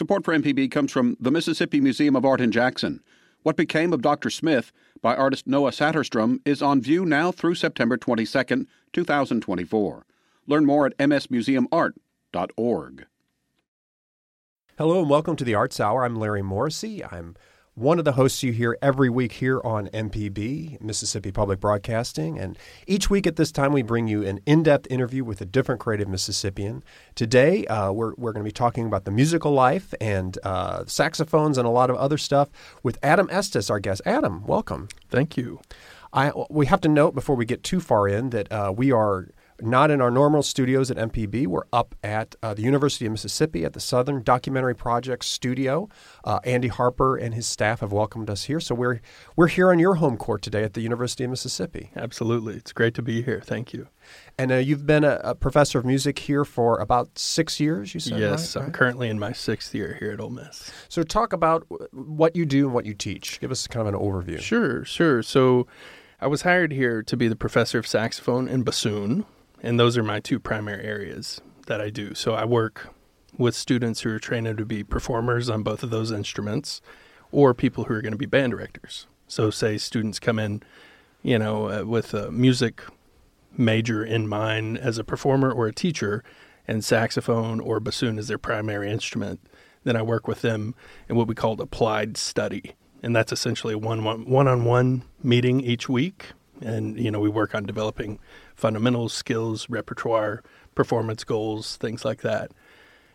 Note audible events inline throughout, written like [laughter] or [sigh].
Support for MPB comes from the Mississippi Museum of Art in Jackson. What Became of Dr. Smith by artist Noah Saterstrom is on view now through September 22, 2024. Learn more at msmuseumart.org. Hello and welcome to the Arts Hour. I'm Larry Morrissey. I'm one of the hosts you hear every week here on MPB, Mississippi Public Broadcasting. And each week at this time, we bring you an in depth interview with a different creative Mississippian. Today, uh, we're, we're going to be talking about the musical life and uh, saxophones and a lot of other stuff with Adam Estes, our guest. Adam, welcome. Thank you. I, we have to note before we get too far in that uh, we are not in our normal studios at MPB. We're up at uh, the University of Mississippi at the Southern Documentary Project studio. Uh, Andy Harper and his staff have welcomed us here, so we're we're here on your home court today at the University of Mississippi. Absolutely, it's great to be here. Thank you. And uh, you've been a, a, professor of music here for about six years. You said yes. Right? I'm currently in my sixth year here at Ole Miss. So talk about what you do and what you teach. Give us kind of an overview. Sure, sure. So. I was hired here to be the professor of saxophone and bassoon, and those are my two primary areas that I do. So I work with students who are trained to be performers on both of those instruments or people who are going to be band directors. So, say students come in, you know, uh, with a music major in mind as a performer or a teacher, and saxophone or bassoon is their primary instrument, then I work with them in what we call applied study. And that's essentially a one on one meeting each week. And, you know, we work on developing fundamentals, skills, repertoire, performance goals, things like that.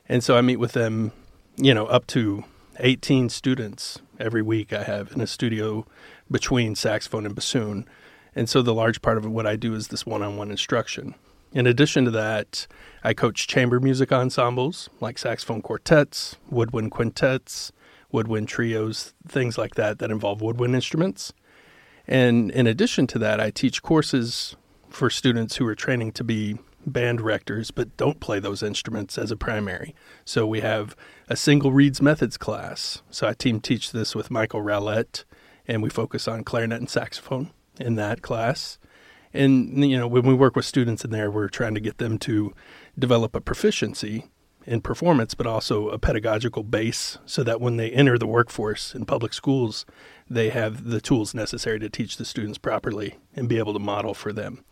And so I meet with them, you know, up to 18 students every week I have in a studio between saxophone and bassoon. And so the large part of what I do is this one on one instruction. In addition to that, I coach chamber music ensembles like saxophone quartets, woodwind quintets, woodwind trios, things like that that involve woodwind instruments. And in addition to that, I teach courses for students who are training to be band rectors but don't play those instruments as a primary. So we have a single reeds methods class. So I team teach this with Michael Rowlett and we focus on clarinet and saxophone in that class. And you know, when we work with students in there, we're trying to get them to develop a proficiency in performance, but also a pedagogical base so that when they enter the workforce in public schools, they have the tools necessary to teach the students properly and be able to model for them.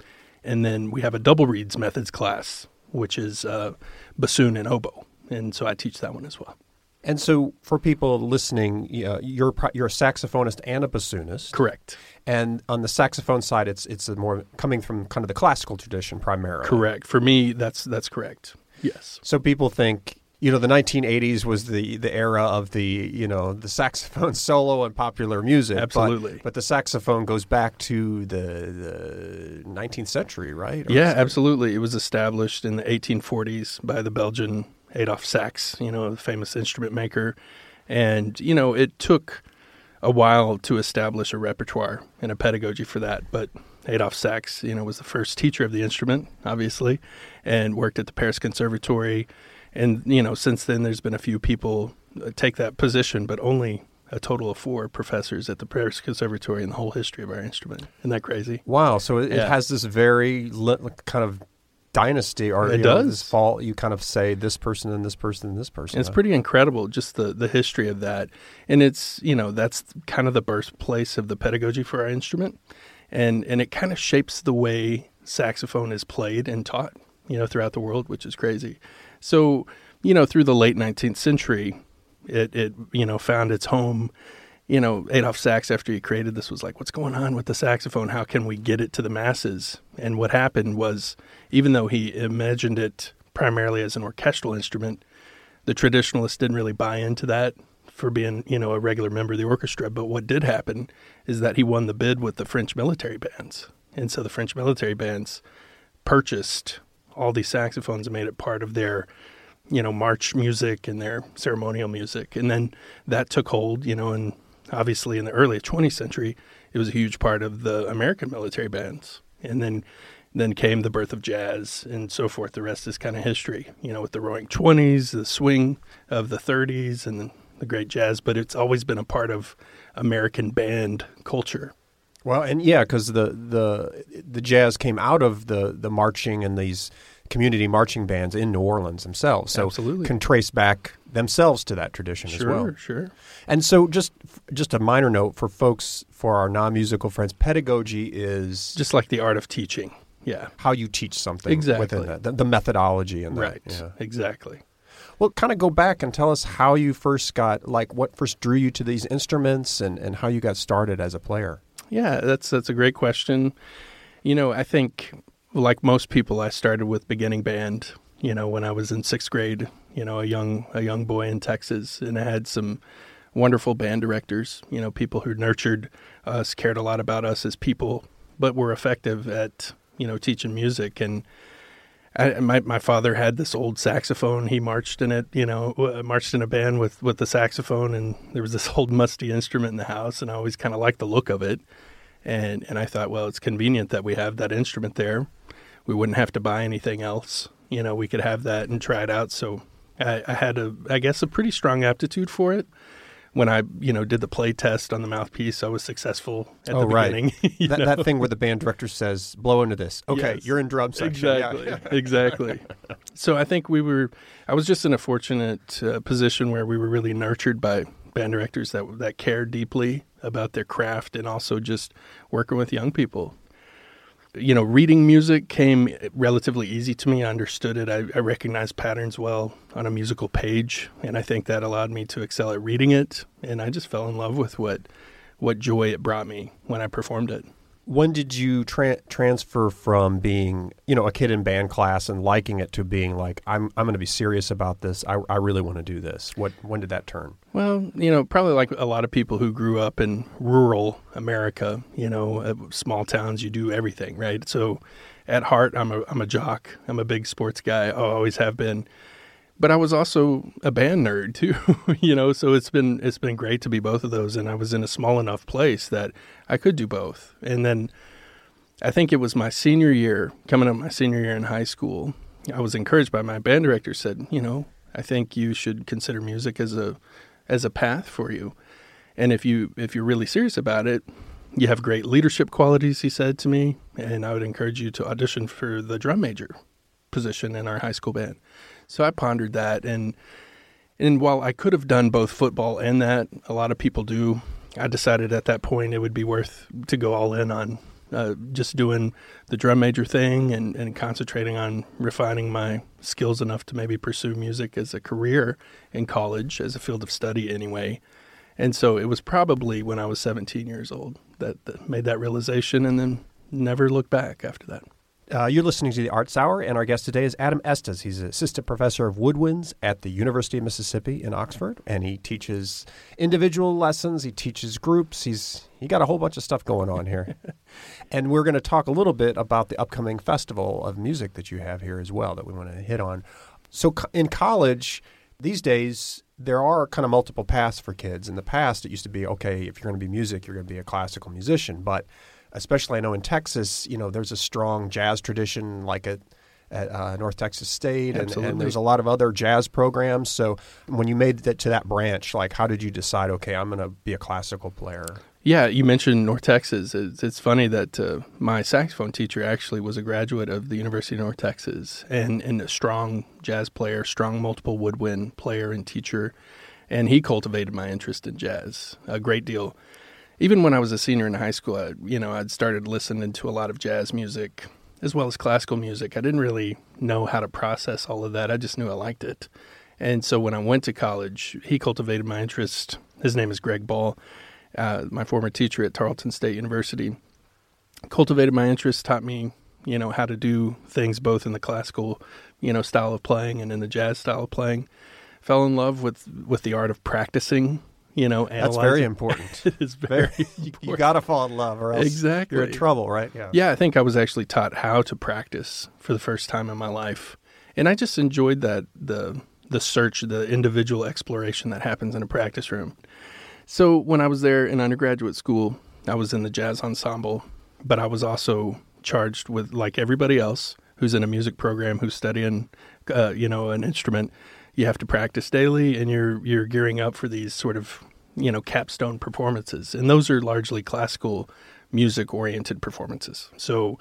And then we have a double reeds methods class, which is uh, bassoon and oboe. And so I teach that one as well. And so, for people listening, uh, you're you're a saxophonist and a bassoonist, correct? And on the saxophone side, it's it's more coming from kind of the classical tradition primarily. Correct. For me, that's that's correct. Yes. So people think you know the 1980s was the the era of the you know the saxophone [laughs] solo and popular music. Absolutely. But, but the saxophone goes back to the, the 19th century, right? Or yeah, absolutely. It was established in the 1840s by the Belgian Adolphe Sax, you know, the famous instrument maker, and you know it took a while to establish a repertoire and a pedagogy for that, but Adolphe Sax, you know, was the first teacher of the instrument, obviously, and worked at the Paris Conservatory and you know since then there's been a few people uh, take that position, but only a total of four professors at the Paris Conservatory in the whole history of our instrument. Isn't that crazy? Wow! So it, yeah. it has this very li- kind of dynasty, or it does. Know, this fall. You kind of say this person and this person and this person. And it's pretty incredible, just the the history of that, and it's you know that's kind of the birthplace of the pedagogy for our instrument, and and it kind of shapes the way saxophone is played and taught, you know, throughout the world, which is crazy. So, you know, through the late 19th century, it, it you know, found its home. You know, Adolphe Sax, after he created this, was like, what's going on with the saxophone? How can we get it to the masses? And what happened was, even though he imagined it primarily as an orchestral instrument, the traditionalists didn't really buy into that for being, you know, a regular member of the orchestra. But what did happen is that he won the bid with the French military bands. And so the French military bands purchased all these saxophones and made it part of their you know march music and their ceremonial music and then that took hold you know and obviously in the early 20th century it was a huge part of the american military bands and then then came the birth of jazz and so forth the rest is kind of history you know with the roaring 20s the swing of the 30s and the great jazz but it's always been a part of american band culture well, and yeah, because the the the jazz came out of the the marching and these community marching bands in New Orleans themselves. So Absolutely. can trace back themselves to that tradition sure, as well. sure. sure. And so just just a minor note for folks for our non-musical friends, pedagogy is Just like the art of teaching. Yeah. how you teach something Exactly. within that, the, the methodology and that. Right. Yeah. Exactly. Well, kind of go back and tell us how you first got like what first drew you to these instruments and, and how you got started as a player. Yeah, that's that's a great question. You know, I think like most people, I started with beginning band. You know, when I was in sixth grade, you know, a young a young boy in Texas, and I had some wonderful band directors. You know, people who nurtured us, cared a lot about us as people, but were effective at you know teaching music and. I, my my father had this old saxophone. He marched in it, you know, uh, marched in a band with with the saxophone, and there was this [laughs] old musty instrument in the house, and I always kind of liked the look of it, and and I thought, well, it's convenient that we have that instrument there. We wouldn't have to buy anything else, you know. We could have that and try it out. So I, I had a, I guess, a pretty strong aptitude for it. When I, you know, did the play test on the mouthpiece, I was successful at Oh, the right. beginning. [laughs] That, know? that thing where the band director says, "Blow into this." Okay, Yes. you're in drum section. Yeah. Exactly. [laughs] exactly. So I think we were. I was just in a fortunate uh, position where we were really nurtured by band directors that that cared deeply about their craft and also just working with young people. You know, reading music came relatively easy to me. I understood it. I, I recognized patterns well on a musical page, and I think that allowed me to excel at reading it. And I just fell in love with what what joy it brought me when I performed it. When did you tra- transfer from being, you know, a kid in band class and liking it to being like, I'm, I'm going to be serious about this. I, I really want to do this. What, when did that turn? Well, you know, probably like a lot of people who grew up in rural America, you know, uh, small towns, you do everything, right? So at heart, I'm a, I'm a jock. I'm a big sports guy. I always have been. But I was also a band nerd too, [laughs] you know, so it's been it's been great to be both of those and I was in a small enough place that I could do both. And then I think it was my senior year, coming up my senior year in high school, I was encouraged by my band director said, you know, I think you should consider music as a as a path for you. And if you if you're really serious about it, you have great leadership qualities, he said to me, and I would encourage you to audition for the drum major position in our high school band. So I pondered that and and while I could have done both football and that, a lot of people do, I decided at that point it would be worth to go all in on uh, just doing the drum major thing and, and concentrating on refining my skills enough to maybe pursue music as a career in college, as a field of study anyway. And so it was probably when I was 17 years old that, that made that realization and then never looked back after that. Uh, you're listening to the Arts Hour, and our guest today is Adam Estes. He's an assistant professor of woodwinds at the University of Mississippi in Oxford, and he teaches individual lessons. He teaches groups. He's he got a whole bunch of stuff going on here, [laughs] and we're going to talk a little bit about the upcoming festival of music that you have here as well that we want to hit on. So co- in college these days, there are kind of multiple paths for kids. In the past, it used to be okay if you're going to be music, you're going to be a classical musician, but especially I know in Texas, you know, there's a strong jazz tradition like at, at uh, North Texas State, and, and there's a lot of other jazz programs. So when you made that to that branch, like how did you decide? Okay, I'm going to be a classical player. Yeah, you mentioned North Texas. It's, it's funny that uh, my saxophone teacher actually was a graduate of the University of North Texas and, and a strong jazz player, strong multiple woodwind player and teacher. And he cultivated my interest in jazz a great deal. Even when I was a senior in high school, I, you know, I'd started listening to a lot of jazz music as well as classical music. I didn't really know how to process all of that. I just knew I liked it. And so when I went to college, he cultivated my interest. His name is Greg Ball uh, my former teacher at Tarleton State University, cultivated my interest, taught me, you know, how to do things both in the classical, you know, style of playing and in the jazz style of playing. Fell in love with with the art of practicing. You know, That's very important. [laughs] it is [laughs] very, Very, [laughs] you, important. got to fall in love, or else Exactly. you're in trouble, right? Yeah. Yeah, I think I was actually taught how to practice for the first time in my life, and I just enjoyed that the the search, the individual exploration that happens in a practice room. So when I was there in undergraduate school, I was in the jazz ensemble, but I was also charged with, like everybody else who's in a music program who's studying, uh, you know, an instrument. You have to practice daily, and you're you're gearing up for these sort of, you know, capstone performances, and those are largely classical music oriented performances. So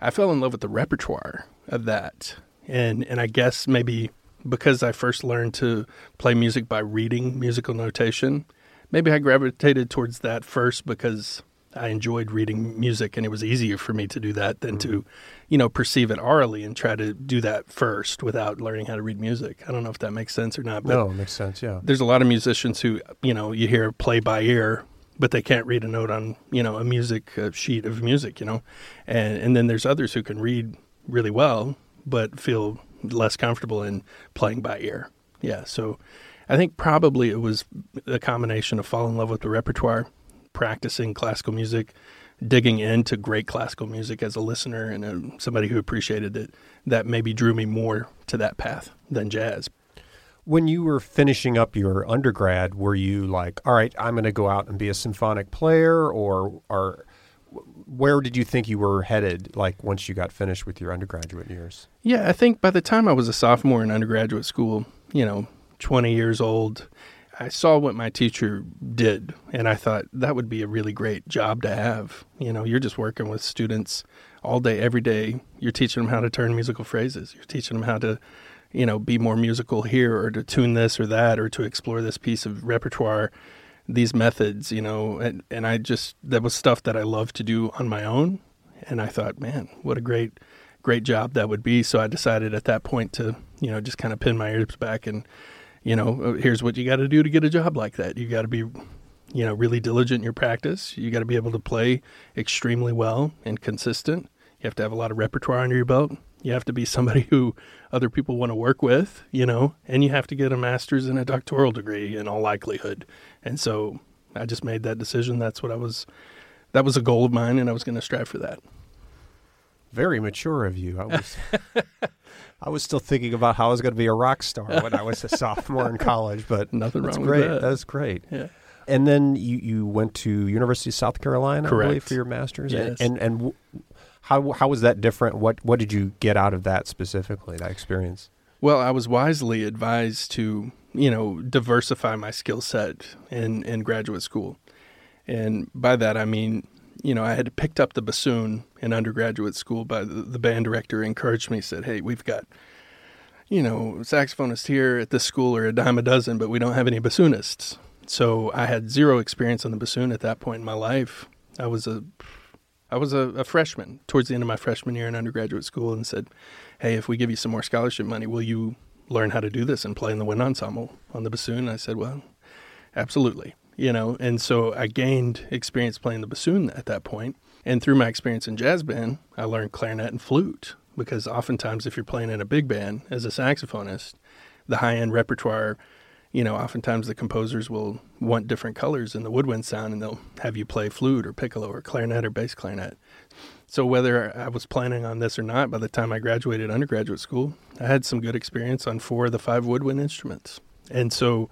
I fell in love with the repertoire of that and and I guess maybe because I first learned to play music by reading musical notation, maybe I gravitated towards that first because I enjoyed reading music and it was easier for me to do that than mm-hmm. to, you know, perceive it orally and try to do that first without learning how to read music. I don't know if that makes sense or not. But no, it makes sense, yeah. There's a lot of musicians who, you know, you hear play by ear, but they can't read a note on, you know, a music a sheet of music, you know. And and then there's others who can read really well but feel less comfortable in playing by ear. Yeah, so I think probably it was a combination of falling in love with the repertoire practicing classical music, digging into great classical music as a listener and a, somebody who appreciated it, that maybe drew me more to that path than jazz. When you were finishing up your undergrad, were you like, all right, I'm going to go out and be a symphonic player, or, or where did you think you were headed, like once you got finished with your undergraduate years? Yeah, I think by the time I was a sophomore in undergraduate school, you know, 20 years old, I saw what my teacher did, and I thought that would be a really great job to have. You know, you're just working with students all day, every day. You're teaching them how to turn musical phrases. You're teaching them how to, you know, be more musical here, or to tune this or that, or to explore this piece of repertoire. These methods, you know, and and I just that was stuff that I loved to do on my own, and I thought, man, what a great, great job that would be. So I decided at that point to, you know, just kind of pin my ears back and you know, uh, here's what you got to do to get a job like that. You got to be, you know, really diligent in your practice. You got to be able to play extremely well and consistent. You have to have a lot of repertoire under your belt. You have to be somebody [laughs] who other people want to work with, you know, and you have to get a master's and a doctoral degree in all likelihood. And so I just made that decision. That's what I was, that was a goal of mine, and I was going to strive for that. Very mature of you. I was. [laughs] I was still thinking about how I was going to be a rock star when I was a sophomore in college, but [laughs] nothing that's wrong great. with that. That's great. Yeah. And then you, you went to University of South Carolina, Correct. I believe, for your master's. Yes. And and, and how how was that different? What what did you get out of that specifically? That experience? Well, I was wisely advised to you know diversify my skill set in in graduate school, and by that I mean you know, I had picked up the bassoon in undergraduate school the, the band director encouraged me, said, Hey, we've got, you know, saxophonists here at this school are a dime a dozen, but we don't have any bassoonists. So I had zero experience on the bassoon at that point in my life. I was a I was a, a, freshman towards the end of my freshman year in undergraduate school and said, Hey, if we give you some more scholarship money, will you learn how to do this and play in the wind ensemble on the bassoon? And I said, Well, absolutely you know, and so I gained experience playing the bassoon at that point. And through my experience in jazz band, I learned clarinet and flute because oftentimes if you're playing in a big band as a saxophonist, the high end repertoire, you know, oftentimes the composers will want different colors in the woodwind sound and they'll have you play flute or piccolo or clarinet or bass clarinet. So whether I was planning on this or not, by the time I graduated undergraduate school, I had some good experience on four of the five woodwind instruments. And so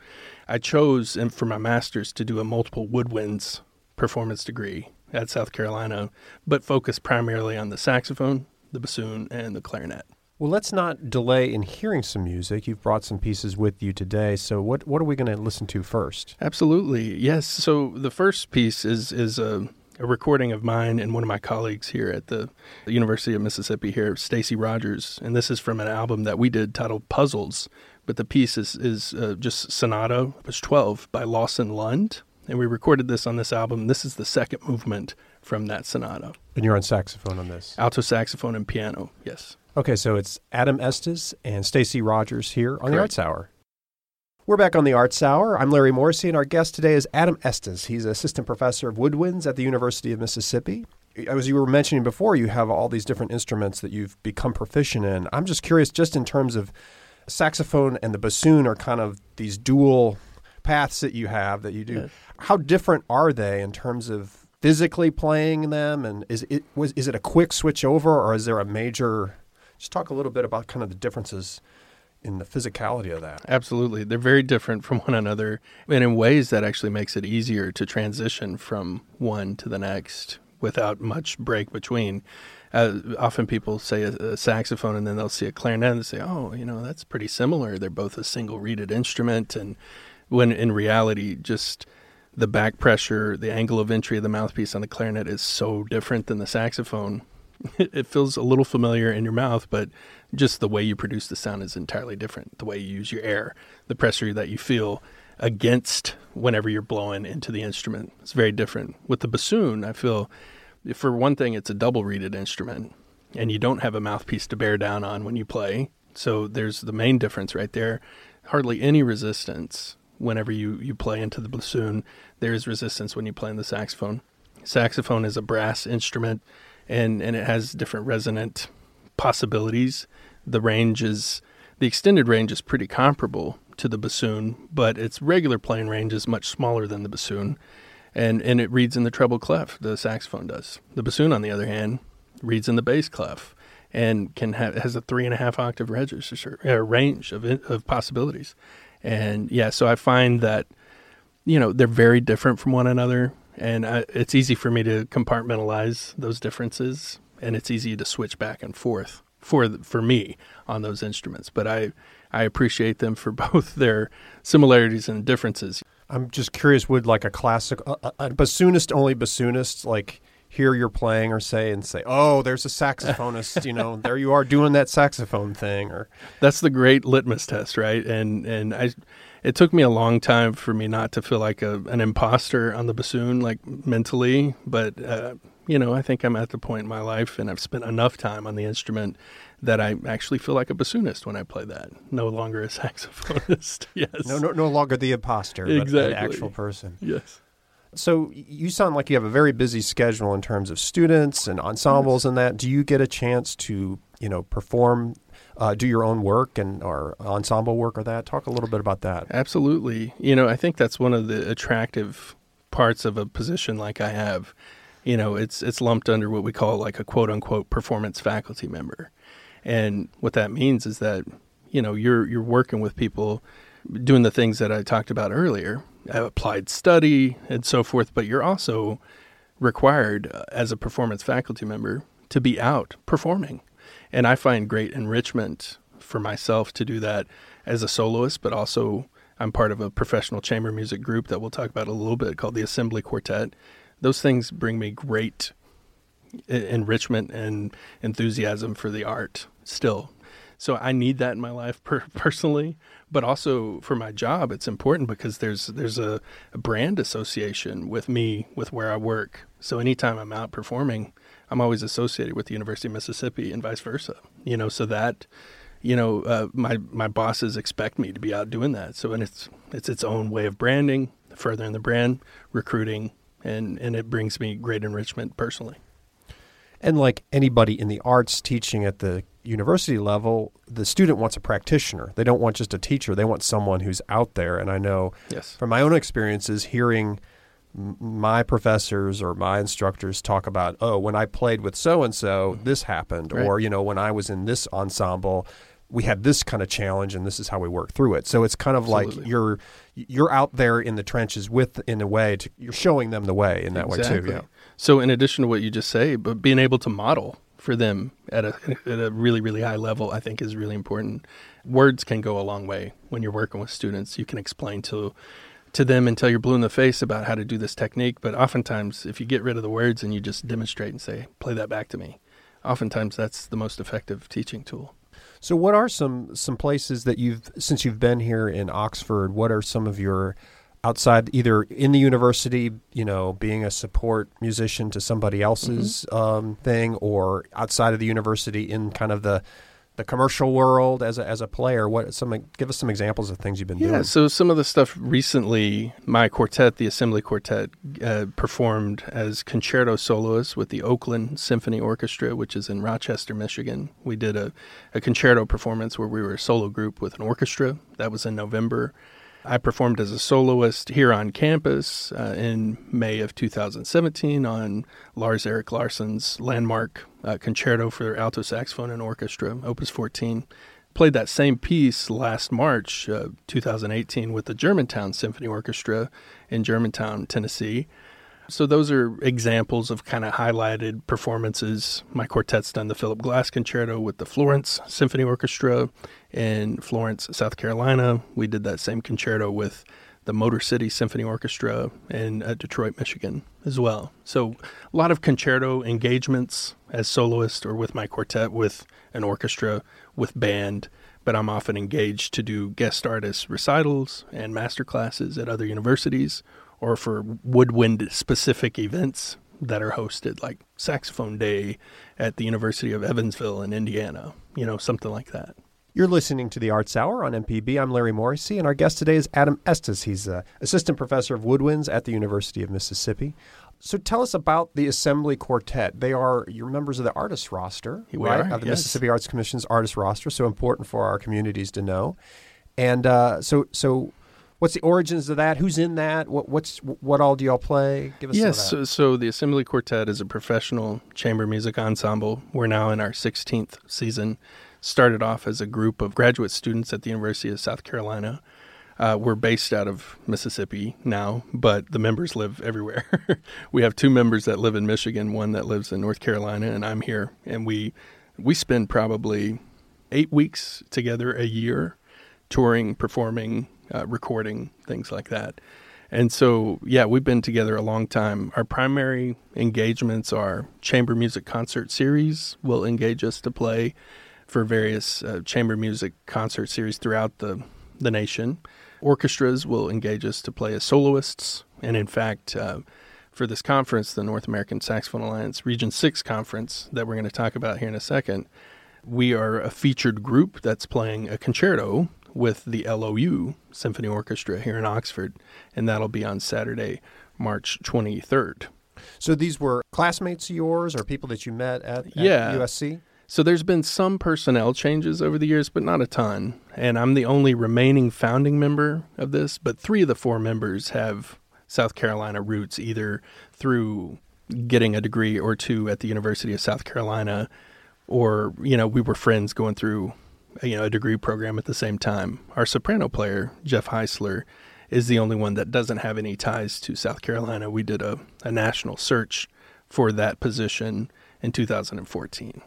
I chose for my master's to do a multiple woodwinds performance degree at South Carolina, but focus primarily on the saxophone, the bassoon, and the clarinet. Well, let's not delay in hearing some music. You've brought some pieces with you today. So, what what are we going to listen to first? Absolutely, yes. So, the first piece is is a, a recording of mine and one of my colleagues here at the, the University of Mississippi here, Stacy Rodgers, and this is from an album that we did titled Puzzles, but the piece is, is uh, just Sonata, was 12 by Lawson Lunde. And we recorded this on this album. This is the second movement from that sonata. And you're on saxophone on this? Alto saxophone and piano, yes. Okay, so it's Adam Estes and Stacy Rodgers here on Correct. the Arts Hour. We're back on the Arts Hour. I'm Larry Morrissey, and our guest today is Adam Estes. He's assistant professor of woodwinds at the University of Mississippi. As you were mentioning before, you have all these different instruments that you've become proficient in. I'm just curious, just in terms of saxophone and the bassoon are kind of these dual paths that you have that you do. Yes. How different are they in terms of physically playing them? And is it was is it a quick switch over, or is there a major? Just talk a little bit about kind of the differences in the physicality of that. Absolutely. They're very different from one another. And in ways that actually makes it easier to transition from one to the next without much break between uh, often people say a, a, saxophone and then they'll see a clarinet and say, oh, you know, that's pretty similar. They're both a single reeded instrument. And when in reality, just the back pressure, the angle of entry of the mouthpiece on the clarinet is so different than the saxophone [laughs] it feels a little familiar in your mouth, but just the way you produce the sound is entirely different. The way you use your air, the pressure that you feel against whenever you're blowing into the instrument, it's very different. With the bassoon, I feel, for one thing, it's a double reeded instrument, and you don't have a mouthpiece to bear down on when you play. So there's the main difference right there. Hardly any resistance whenever you, you play into the bassoon. There is resistance when you play in the saxophone. Saxophone is a brass instrument and, and it has different resonant possibilities. The range is the extended range is pretty comparable to the bassoon, but its regular playing range is much smaller than the bassoon. And and it reads in the treble clef, the saxophone does. The bassoon, on the other hand, reads in the bass clef and can have has a three and a half octave register uh, range of of possibilities. And yeah, so I find that you know they're very different from one another, and I, it's easy for me to compartmentalize those differences, and it's easy to switch back and forth for for me on those instruments. But I I appreciate them for [laughs] both their similarities and differences. I'm just curious, would like a classic a, a bassoonist only bassoonist like hear you're playing or say and say, "Oh, there's a saxophonist," you know, there you are doing that saxophone thing or That's the great litmus test, right? And and I it took me a long time for me not to feel like a an imposter on the bassoon like mentally, but uh, you know, I think I'm at the point in my life and I've spent enough time on the instrument that I actually feel like a bassoonist when I play that. No longer a [laughs] saxophonist. [laughs] yes. No, no, no longer the imposter, exactly. but an actual person. Yes. So you sound like you have a very busy schedule in terms of students and ensembles yes. and that. Do you get a chance to, you know, perform, uh, do your own work and or ensemble work or that? Talk a little bit about that. Absolutely. You know, I think that's one of the attractive parts of a position like I have. You know, it's it's lumped under what we call like a quote unquote performance faculty member. And what that means is that, you know, you're you're working with people doing the things that I talked about earlier applied study and so forth, but you're also required uh, as a performance faculty member to be out performing. And I find great enrichment for myself to do that as a soloist, but also I'm part of a professional chamber music group that we'll talk about a little bit called the Assembly Quartet. Those things bring me great enrichment and enthusiasm for the art still. So I need that in my life [laughs] per- personally but also for my job, it's important because there's there's a, a, brand association with me with where I work. So anytime I'm out performing, I'm always associated with the University of Mississippi and vice versa. You know, so that you know uh, my my bosses expect me to be out doing that. So and it's it's its own way of branding, furthering the brand, recruiting, and and it brings me great enrichment personally. And like anybody in the arts teaching at the university level, the student wants a practitioner. They don't want just a teacher. They want someone who's out there. And I know yes. from my own experiences hearing my professors or my instructors talk about, oh, when I played with so and so, this happened, right. or you know, when I was in this ensemble, we had this kind of challenge, and this is how we work through it. So it's kind of Absolutely. like you're you're out there in the trenches with, in a way, to, you're showing them the way in that exactly. way too. Yeah. So in addition to what you just say, but being able to model for them at a at a really really high level, I think is really important. Words can go a long way when you're working with students. You can explain to to them until you're blue in the face about how to do this technique. But oftentimes, if you get rid of the words and you just demonstrate and say, "Play that back to me," oftentimes that's the most effective teaching tool. So, what are some some places that you've since you've been here in Oxford? What are some of your outside either in the university you know being a support musician to somebody else's mm-hmm. um, thing or outside of the university in kind of the the commercial world as a, as a player what some give us some examples of things you've been yeah, doing. Yeah, so some of the stuff recently my quartet the assembly quartet uh, performed as concerto soloists with the oakland symphony orchestra which is in rochester michigan. We did a, a concerto performance where we were a solo group with an orchestra. That was in november I performed as a soloist here on campus uh, in May of 2017 on Lars Erik Larsson's landmark uh, concerto for alto saxophone and orchestra, Opus 14. Played that same piece last March, uh, 2018, with the Germantown Symphony Orchestra in Germantown, Tennessee. So those are examples of kind of highlighted performances. My quartet's done the Philip Glass Concerto with the Florence Symphony Orchestra in Florence, South Carolina. We did that same concerto with the Motor City Symphony Orchestra in uh, Detroit, Michigan, as well. So a lot of concerto engagements as soloist or with my quartet, with an orchestra, with band. But I'm often engaged to do guest artist recitals and master classes at other universities or for woodwind specific events that are hosted, like Saxophone Day at the University of Evansville in Indiana, you know, something like that. You're listening to the Arts Hour on MPB. I'm Larry Morrissey, and our guest today is Adam Estes. He's uh, assistant professor of woodwinds at the University of Mississippi. So tell us about the Assembly Quartet. They are you're members of the artist roster, We right? are, Of the yes. Mississippi Arts Commission's artist roster. So important for our communities to know. And uh, so so what's the origins of that? Who's in that? What what's what all do y'all play? Give us Yes, so, so the Assembly Quartet is a professional chamber music ensemble. We're now in our 16th season. Started off as a group of graduate students at the University of South Carolina. Uh, we're based out of Mississippi now, but the members live everywhere. [laughs] we have two members that live in Michigan, one that lives in North Carolina, and I'm here. And we we spend probably eight weeks together a year, touring, performing, uh, recording, things like that. And so, yeah, we've been together a long time. Our primary engagements are chamber music concert series will engage us to play for various uh, chamber music concert series throughout the, the nation. Orchestras will engage us to play as soloists. And in fact, uh, for this conference, the North American Saxophone Alliance Region 6 conference that we're going to talk about here in a second, we are a featured group that's playing a concerto with the LOU Symphony Orchestra here in Oxford, and that'll be on Saturday, March 23rd. So these were classmates of yours or people that you met at, at Yeah. USC? So there's been some personnel changes over the years, but not a ton. And I'm the only remaining founding member of this, but three of the four members have South Carolina roots, either through getting a degree or two at the University of South Carolina, or, you know, we were friends going through, you know, a degree program at the same time. Our soprano player, Jeff Heisler, is the only one that doesn't have any ties to South Carolina. We did a, a national search for that position in 2014.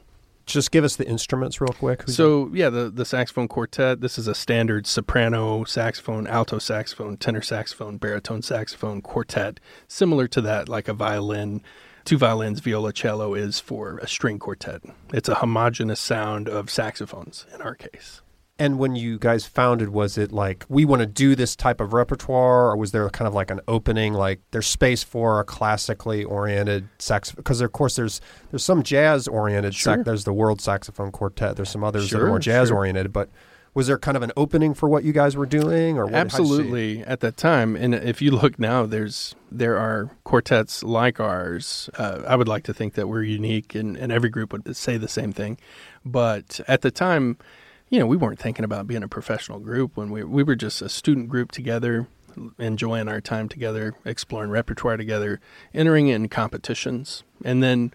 Just give us the instruments real quick. Who's So yeah, the the saxophone quartet. This is a standard soprano saxophone, alto saxophone, tenor saxophone, baritone saxophone quartet, similar to that, like a violin, two violins, viola, cello is for a string quartet. It's a homogenous sound of saxophones in our case. And when you guys founded, was it like we want to do this type of repertoire, or was there kind of like an opening, like there's space for a classically oriented sax? Because of course there's there's some jazz oriented. Sure. there's the World Saxophone Quartet. There's some others that are more jazz sure. oriented. But was there kind of an opening for what you guys were doing, or what? Absolutely, at that time, and if you look now, there's there are quartets like ours. Uh, I would like to think that we're unique, and, and every group would say the same thing. But at the time, you know, we weren't thinking about being a professional group when we we were just a student group together, enjoying our time together, exploring repertoire together, entering in competitions, and then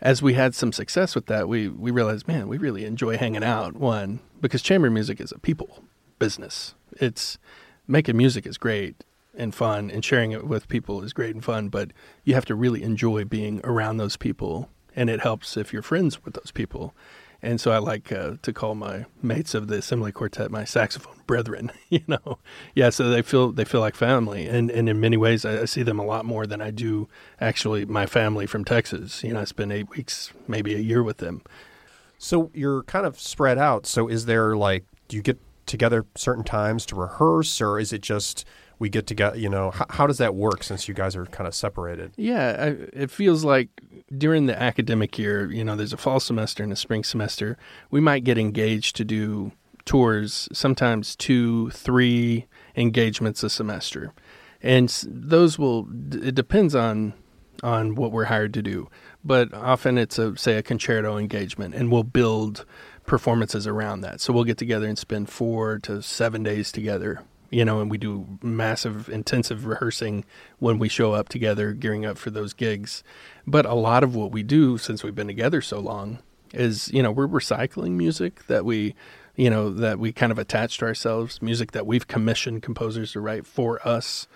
as we had some success with that, we we realized, man, we really enjoy hanging out. One because chamber music is a people business. It's making music is great and fun, and sharing it with people is great and fun. But you have to really enjoy being around those people, and it helps if you're friends with those people. And so I like uh, to call my mates of the assembly quartet my saxophone brethren. [laughs] You know, yeah. So they feel they feel like family, and and in many ways I, I see them a lot more than I do actually my family from Texas. You know, I spend eight weeks, maybe a year with them. So you're kind of spread out. So is there like, do you get together certain times to rehearse, or is it just we get together? You know, how, how does that work since you guys are kind of separated? Yeah, I, it feels like during the academic year, you know, there's a fall semester and a spring semester. We might get engaged to do tours, sometimes two, three engagements a semester, and those will. It depends on on what we're hired to do, but often it's a say a concerto engagement, and we'll build performances around that. So we'll get together and spend four to seven days together you know, and we do massive, intensive rehearsing when we show up together, gearing up for those gigs. But a lot of what we do, since we've been together so long, is you know we're recycling music that we, you know, that we kind of attached to ourselves, music that we've commissioned composers to write for us.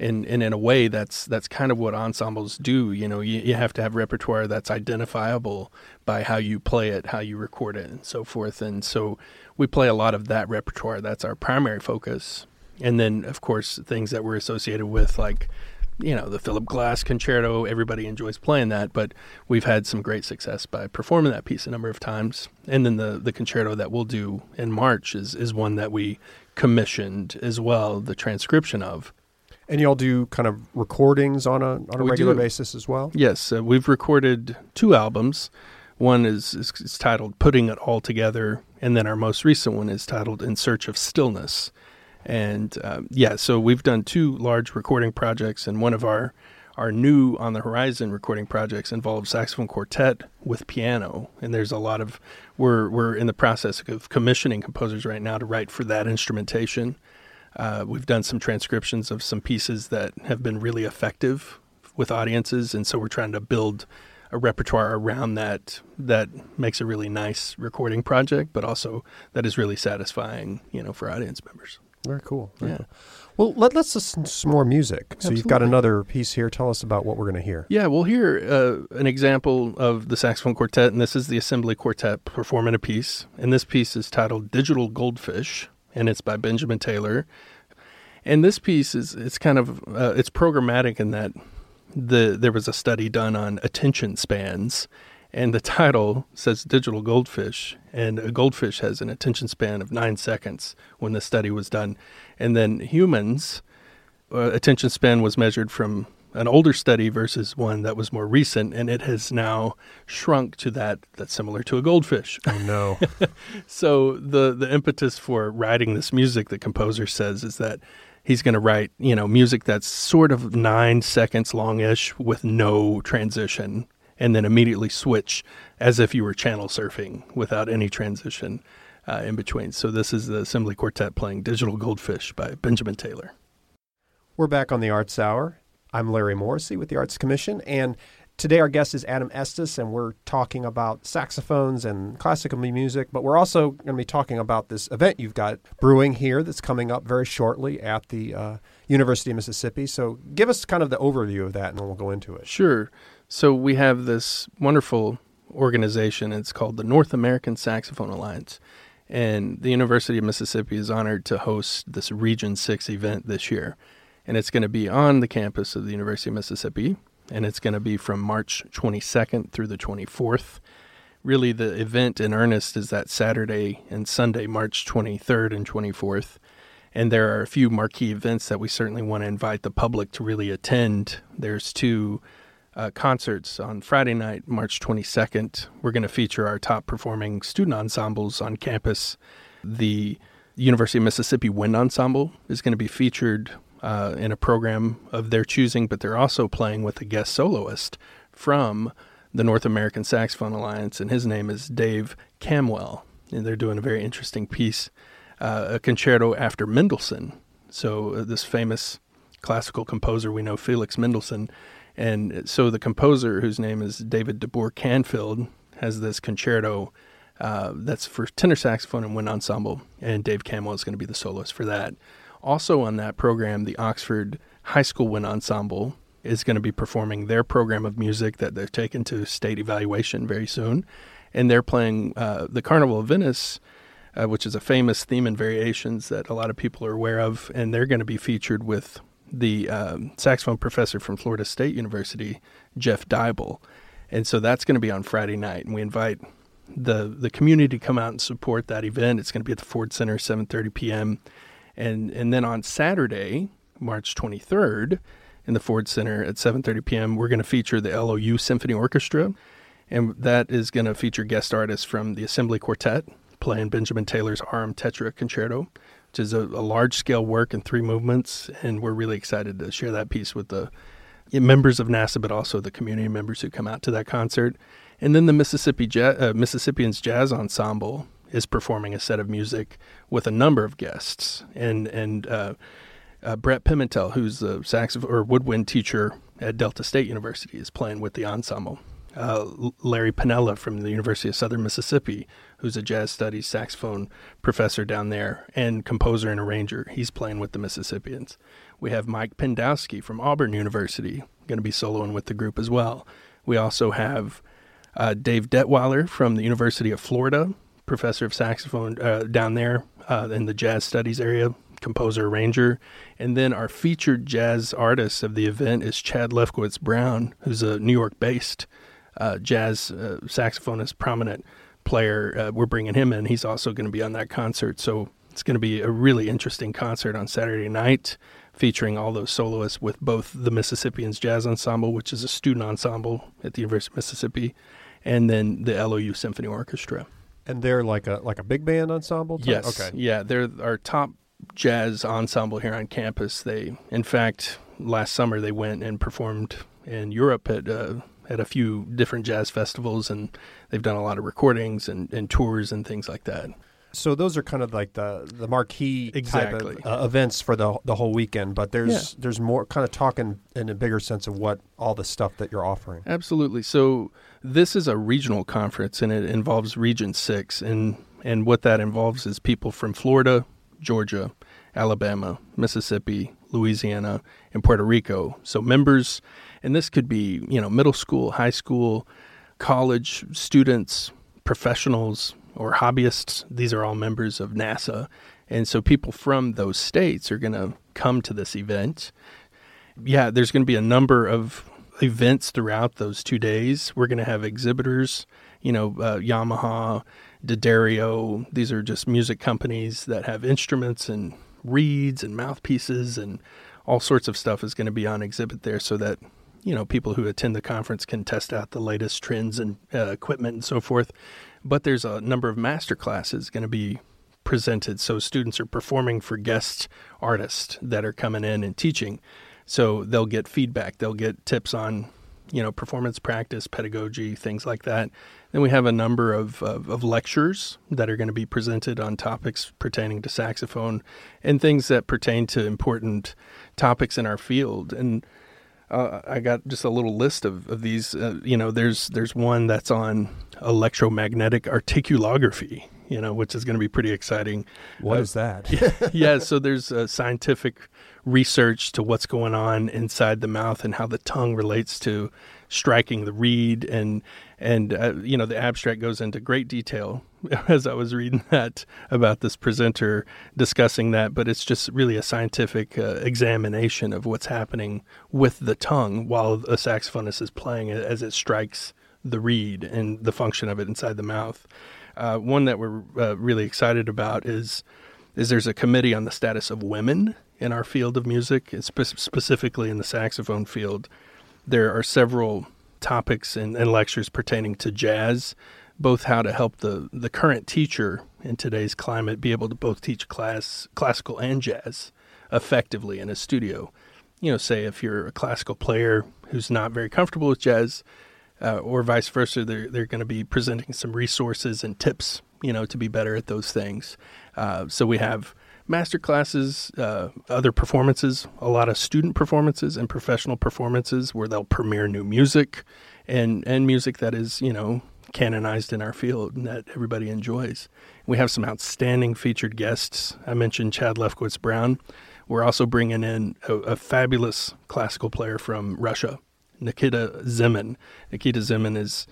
And, and in a way, that's that's kind of what ensembles do. You know, you, you have to have repertoire that's identifiable by how you play it, how you record it, and so forth. And so we play a lot of that repertoire. That's our primary focus and then of course things that were associated with like you know the Philip Glass concerto. Everybody enjoys playing that, but we've had some great success by performing that piece a number of times. And then the the concerto that we'll do in March is is one that we commissioned as well, the transcription of. And y'all do kind of recordings on a on a We regular do. basis as well. Yes, uh, we've recorded two albums. One is, is, is titled "Putting It All Together," and then our most recent one is titled "In Search of Stillness." And uh, yeah, so we've done two large recording projects, and one of our our new on the horizon recording projects involves saxophone quartet with piano. And there's a lot of we're we're in the process of commissioning composers right now to write for that instrumentation. Uh, we've done some transcriptions of some pieces that have been really effective with audiences, and so we're trying to build a repertoire around that that makes a really nice recording project, but also that is really satisfying, you know, for audience members. Very cool. Very Yeah. cool. Well, let, let's listen to some more music. So you've got another piece here. Tell us about what we're going to hear. Yeah, we'll hear uh, an example of the saxophone quartet, and this is the assembly quartet performing a piece. And this piece is titled "Digital Goldfish," and it's by Benjamin Taylor. And this piece is it's kind of uh, it's programmatic in that the there was a study done on attention spans, and the title says "Digital Goldfish," and a goldfish has an attention span of nine seconds when the study was done, and then humans uh, attention span was measured from an older study versus one that was more recent, and it has now shrunk to that that's similar to a goldfish. Oh no. [laughs] so the the impetus for writing this music, the composer says, is that he's going to write you know music that's sort of nine seconds longish with no transition, and then immediately switch as if you were channel surfing without any transition. Uh, in between. So, this is the Assembly Quartet playing Digital Goldfish by Benjamin Taylor. We're back on the Arts Hour. I'm Larry Morrissey with the Arts Commission, and today our guest is Adam Estes, and we're talking about saxophones and classical music, but we're also going to be talking about this event you've got brewing here that's coming up very shortly at the uh, University of Mississippi. So give us kind of the overview of that, and then we'll go into it. Sure. So we have this wonderful organization. It's called the North American Saxophone Alliance. And the University of Mississippi is honored to host this Region 6 event this year. And it's going to be on the campus of the University of Mississippi. And it's going to be from March 22nd through the 24th. Really, the event in earnest is that Saturday and Sunday, March 23rd and 24th. And there are a few marquee events that we certainly want to invite the public to really attend. There's two uh, concerts on Friday night, March 22nd. We're going to feature our top performing student ensembles on campus. The University of Mississippi Wind Ensemble is going to be featured uh, in a program of their choosing, but they're also playing with a guest soloist from the North American Saxophone Alliance, and his name is Dave Camwell. And they're doing a very interesting piece, uh, a concerto after Mendelssohn. So, uh, this famous classical composer we know, Felix Mendelssohn. And so the composer, whose name is David DeBoer Canfield, has this concerto uh, that's for tenor saxophone and wind ensemble, and Dave Camwell is going to be the soloist for that. Also on that program, the Oxford High School Wind Ensemble is going to be performing their program of music that they're taking to state evaluation very soon, and they're playing uh, the Carnival of Venice. Uh, which is a famous theme and variations that a lot of people are aware of, and they're going to be featured with the um, saxophone professor from Florida State University, Jeff Deibel. And so that's going to be on Friday night, and we invite the the community to come out and support that event. It's going to be at the Ford Center, 7:30 p.m. And and then on Saturday, March 23rd, in the Ford Center at 7:30 p.m., we're going to feature the LOU Symphony Orchestra, and that is going to feature guest artists from the Assembly Quartet playing Benjamin Taylor's Arm Tetra Concerto is a, a large scale work in three movements. And we're really excited to share that piece with the members of NASA, but also the community members who come out to that concert. And then the Mississippi ja- uh, Mississippians Jazz Ensemble is performing a set of music with a number of guests. And, and uh, uh, Brett Pimentel, who's the saxophone or woodwind teacher at Delta State University, is playing with the ensemble. Uh, Larry Panella from the University of Southern Mississippi, who's a jazz studies saxophone professor down there and composer and arranger. He's playing with the Mississippians. We have Mike Pendowski from Auburn University, going to be soloing with the group as well. We also have uh, Dave Detweiler from the University of Florida, professor of saxophone uh, down there uh, in the jazz studies area, composer arranger. And then our featured jazz artist of the event is Chad Lefkowitz Brown, who's a New York based uh, jazz uh, saxophonist, prominent player. Uh, we're bringing him in. He's also going to be on that concert. So it's going to be a really interesting concert on Saturday night featuring all those soloists with both the Mississippians Jazz Ensemble, which is a student ensemble at the University of Mississippi, and then the LOU Symphony Orchestra. And they're like a like a big band ensemble. Type? Yes. Okay. Yeah, they're our top jazz ensemble here on campus. They, in fact, last summer they went and performed in Europe at uh, at a few different jazz festivals, and they've done a lot of recordings and, and tours and things like that. So those are kind of like the the marquee exactly. of uh, events for the the whole weekend. But there's yeah. there's more kind of talking in a bigger sense of what all the stuff that you're offering. Absolutely. So this is a regional conference, and it involves Region Six, and and what that involves is people from Florida, Georgia, Alabama, Mississippi, Louisiana, and Puerto Rico. So members, and this could be you know middle school, high school, college students, professionals, or hobbyists. These are all members of NASA. And so people from those states are going to come to this event. Yeah, there's going to be a number of events throughout those two days. We're going to have exhibitors, you know, uh, Yamaha, D'Addario. These are just music companies that have instruments and reeds and mouthpieces and all sorts of stuff is going to be on exhibit there so that you know people who attend the conference can test out the latest trends and uh, equipment and so forth but there's a number of master classes going to be presented. So students are performing for guest artists that are coming in and teaching. So they'll get feedback, they'll get tips on, you know, performance practice, pedagogy, things like that. Then we have a number of, of, of lectures that are going to be presented on topics pertaining to saxophone and things that pertain to important topics in our field. And uh, I got just a little list of, of these. Uh, you know, there's there's one that's on electromagnetic articulography. You know, which is going to be pretty exciting. What uh, is that? [laughs] yeah, so there's scientific research to what's going on inside the mouth and how the tongue relates to striking the reed and and uh, you know the abstract goes into great detail [laughs] as I was reading that about this presenter discussing that but it's just really a scientific uh, examination of what's happening with the tongue while a saxophonist is playing it as it strikes the reed and the function of it inside the mouth. Uh, one that we're uh, really excited about is is there's a committee on the status of women in our field of music, spe- specifically in the saxophone field there are several topics and, and, lectures pertaining to jazz, both how to help the, the current teacher in today's climate be able to both teach class classical and jazz effectively in a studio. You know, say if you're a classical player who's not very comfortable with jazz, uh, or vice versa, they're they're going to be presenting some resources and tips, you know, to be better at those things. Uh, so we have master classes, uh, other performances, a lot of student performances and professional performances where they'll premiere new music and and music that is you know canonized in our field and that everybody enjoys. We have some outstanding featured guests. I mentioned Chad Lefkowitz Brown. We're also bringing in a, a fabulous classical player from Russia, Nikita Zimin. Nikita Zimin is,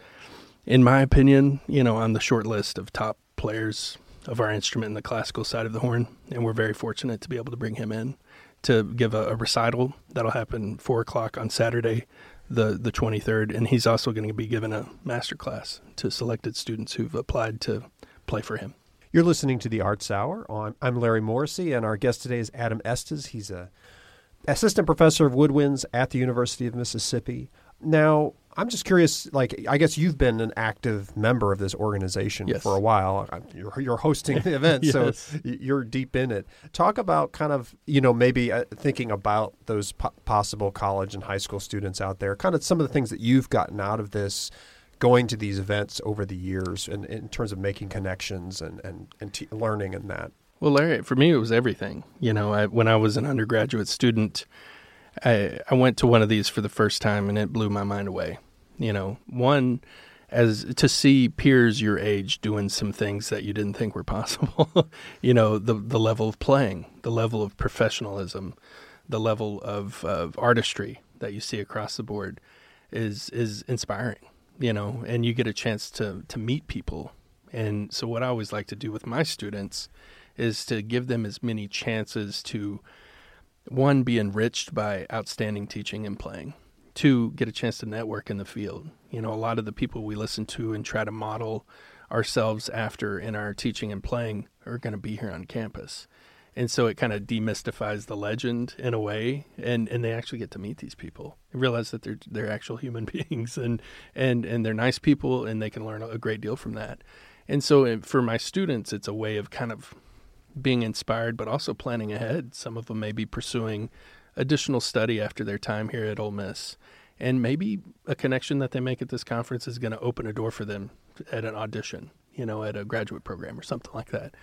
in my opinion, you know, on the short list of top players of our instrument in the classical side of the horn, and we're very fortunate to be able to bring him in to give a, a recital that'll happen four o'clock on Saturday, the the twenty third, and he's also going to be giving a master class to selected students who've applied to play for him. You're listening to the Arts Hour. I'm Larry Morrissey, and our guest today is Adam Estes. He's a assistant professor of woodwinds at the University of Mississippi. Now, I'm just curious. Like, I guess you've been an active member of this organization yes. for a while. You're, you're hosting the event, [laughs] yes. so you're deep in it. Talk about kind of, you know, maybe uh, thinking about those po- possible college and high school students out there. Kind of some of the things that you've gotten out of this, going to these events over the years, and in terms of making connections and and, and t- learning and that. Well, Larry, for me, it was everything. You know, I, when I was an undergraduate student. I, I went to one of these for the first time and it blew my mind away. You know, one as to see peers your age doing some things that you didn't think were possible. [laughs] you know, the the level of playing, the level of professionalism, the level of, of artistry that you see across the board is is inspiring. You know, and you get a chance to to meet people. And so, what I always like to do with my students is to give them as many chances to one be enriched by outstanding teaching and playing two get a chance to network in the field. You know a lot of the people we listen to and try to model ourselves after in our teaching and playing are going to be here on campus. And so it kind of demystifies the legend in a way and and they actually get to meet these people. And realize that they're they're actual human [laughs] beings and and and they're nice people and they can learn a great deal from that. And so eh, for my students it's a way of kind of being inspired but also planning ahead. Some of them may be pursuing additional study after their time here at Ole Miss and maybe a connection that they make at this conference is going to open a door for them at an audition you know at a graduate program or something like that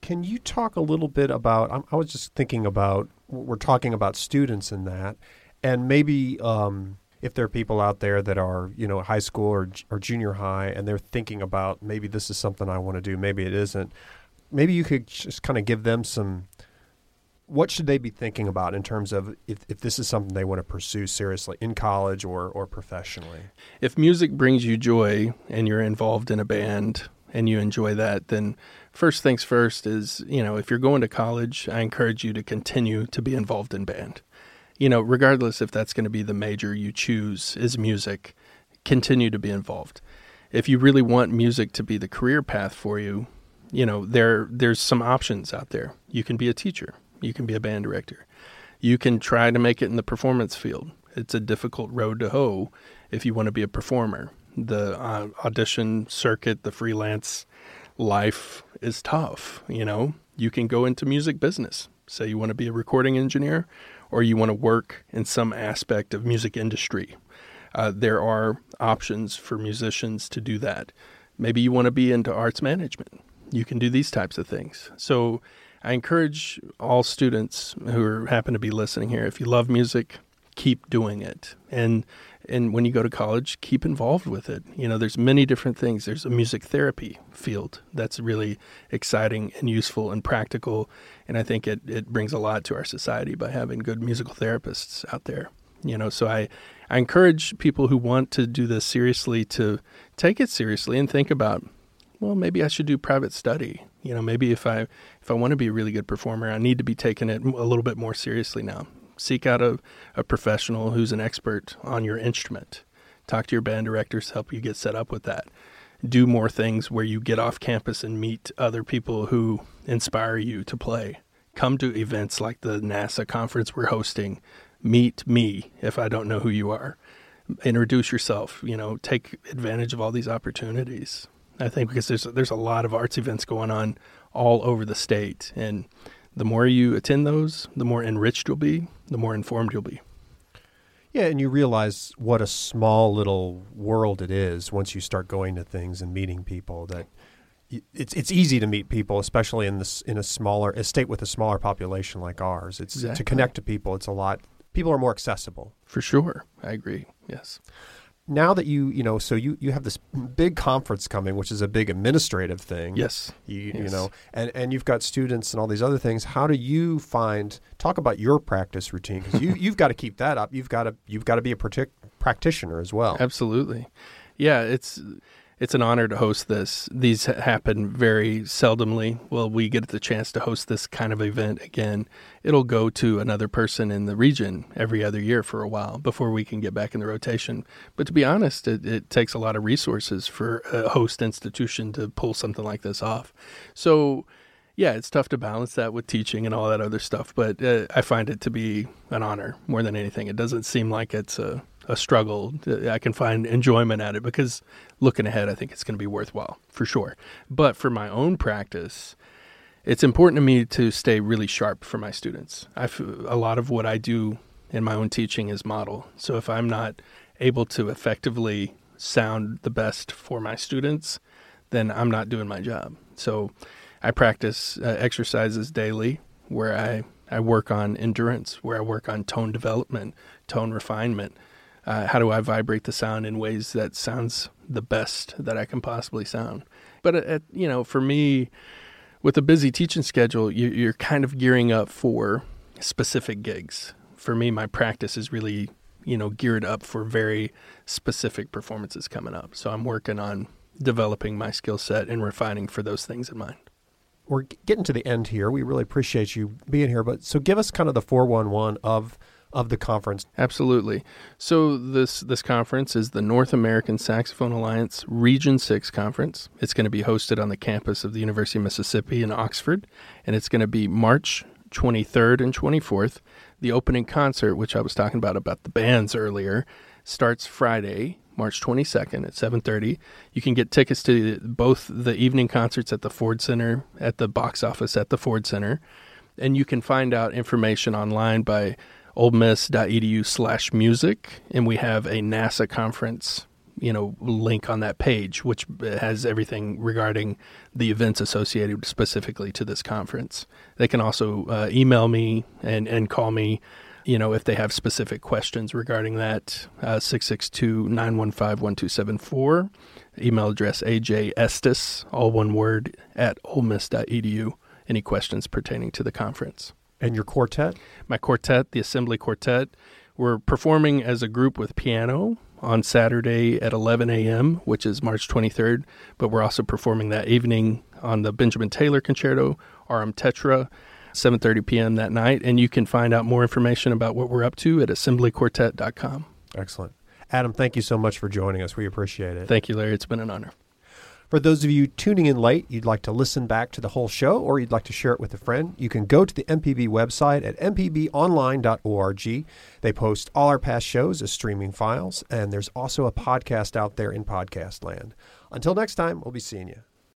can you talk a little bit about? I was just thinking about we're talking about students in that, and maybe um, if there are people out there that are you know high school or or junior high, and they're thinking about maybe this is something I want to do, maybe it isn't. Maybe you could just kind of give them some. What should they be thinking about in terms of if, if this is something they want to pursue seriously in college or, or professionally? If music brings you joy and you're involved in a band and you enjoy that, then first things first is, you know, if you're going to college, I encourage you to continue to be involved in band. You know, regardless if that's going to be the major you choose is music, continue to be involved. If you really want music to be the career path for you, you know, there there's some options out there. You can be a teacher, you can be a band director. You can try to make it in the performance field. It's a difficult road to hoe if you want to be a performer the uh, audition circuit, the freelance life is tough. You know, you can go into music business. Say you want to be a recording engineer, or you want to work in some aspect of music industry. Uh, there are options for musicians to do that. Maybe you want to be into arts management. You can do these types of things. So I encourage all students who are, happen to be listening here, if you love music, keep doing it. And and when you go to college, keep involved with it. You know, there's many different things. There's a music therapy field that's really exciting and useful and practical, and I think it it brings a lot to our society by having good musical therapists out there. You know, so I I encourage people who want to do this seriously to take it seriously and think about, well, maybe I should do private study. You know, maybe if I if I want to be a really good performer, I need to be taking it a little bit more seriously now. Seek out a, a professional who's an expert on your instrument. Talk to your band directors, help you get set up with that. Do more things where you get off campus and meet other people who inspire you to play. Come to events like the NASA conference we're hosting. Meet me if I don't know who you are. Introduce yourself. You know, take advantage of all these opportunities. I think because there's there's a lot of arts events going on all over the state, and the more you attend those, the more enriched you'll be, the more informed you'll be. Yeah, and you realize what a small little world it is once you start going to things and meeting people. That it's it's easy to meet people, especially in this in a smaller a state with a smaller population like ours. It's exactly. to connect to people. It's a lot. People are more accessible. For sure, I agree. Yes now that you you know so you you have this big conference coming which is a big administrative thing. Yes. You, yes. you know and and you've got students and all these other things. How do you find talk about your practice routine because you [laughs] you've got to keep that up. You've got to you've got to be a partic- practitioner as well. Absolutely. Yeah it's it's an honor to host this. These happen very seldomly. Well, we get the chance to host this kind of event again. It'll go to another person in the region every other year for a while before we can get back in the rotation. But to be honest, it, it takes a lot of resources for a host institution to pull something like this off. So, yeah, it's tough to balance that with teaching and all that other stuff. But uh, I find it to be an honor more than anything. It doesn't seem like it's a a struggle. I can find enjoyment at it because looking ahead, I think it's going to be worthwhile for sure. But for my own practice, it's important to me to stay really sharp for my students. I a lot of what I do in my own teaching is model. So if I'm not able to effectively sound the best for my students, then I'm not doing my job. So I practice uh, exercises daily where I, I work on endurance, where I work on tone development, tone refinement, uh, how do I vibrate the sound in ways that sounds the best that I can possibly sound. But at, uh, you know, for me, with a busy teaching schedule, you, you're kind of gearing up for specific gigs. For me, my practice is really you know geared up for very specific performances coming up. So I'm working on developing my skill set and refining for those things in mind. we're getting to the end here. We really appreciate you being here. But so give us kind of the 411 of of the conference. Absolutely. So this this conference is the North American Saxophone Alliance Region 6 conference. It's going to be hosted on the campus of the University of Mississippi in Oxford and it's going to be March 23rd and 24th. The opening concert, which I was talking about about the bands earlier, starts Friday, March 22nd at 7:30. You can get tickets to both the evening concerts at the Ford Center, at the box office at the Ford Center, and you can find out information online by olemiss.edu slash music, and we have a NASA conference, you know, link on that page, which has everything regarding the events associated specifically to this conference. They can also uh, email me and, and call me, you know, if they have specific questions regarding that, uh, 662-915-1274. Email address ajestes, all one word, at olemiss.edu. Any questions pertaining to the conference. And your quartet? My quartet, the Assembly Quartet, we're performing as a group with piano on Saturday at 11 a.m., which is March 23rd. But we're also performing that evening on the Benjamin Taylor Concerto, RM Tetra, 7:30 p.m. that night. And you can find out more information about what we're up to at assemblyquartet.com. Excellent. Adam, thank you so much for joining us. We appreciate it. Thank you, Larry. It's been an honor. For those of you tuning in late, you'd like to listen back to the whole show or you'd like to share it with a friend, you can go to the MPB website at mpbonline.org. They post all our past shows as streaming files, and there's also a podcast out there in podcast land. Until next time, we'll be seeing you.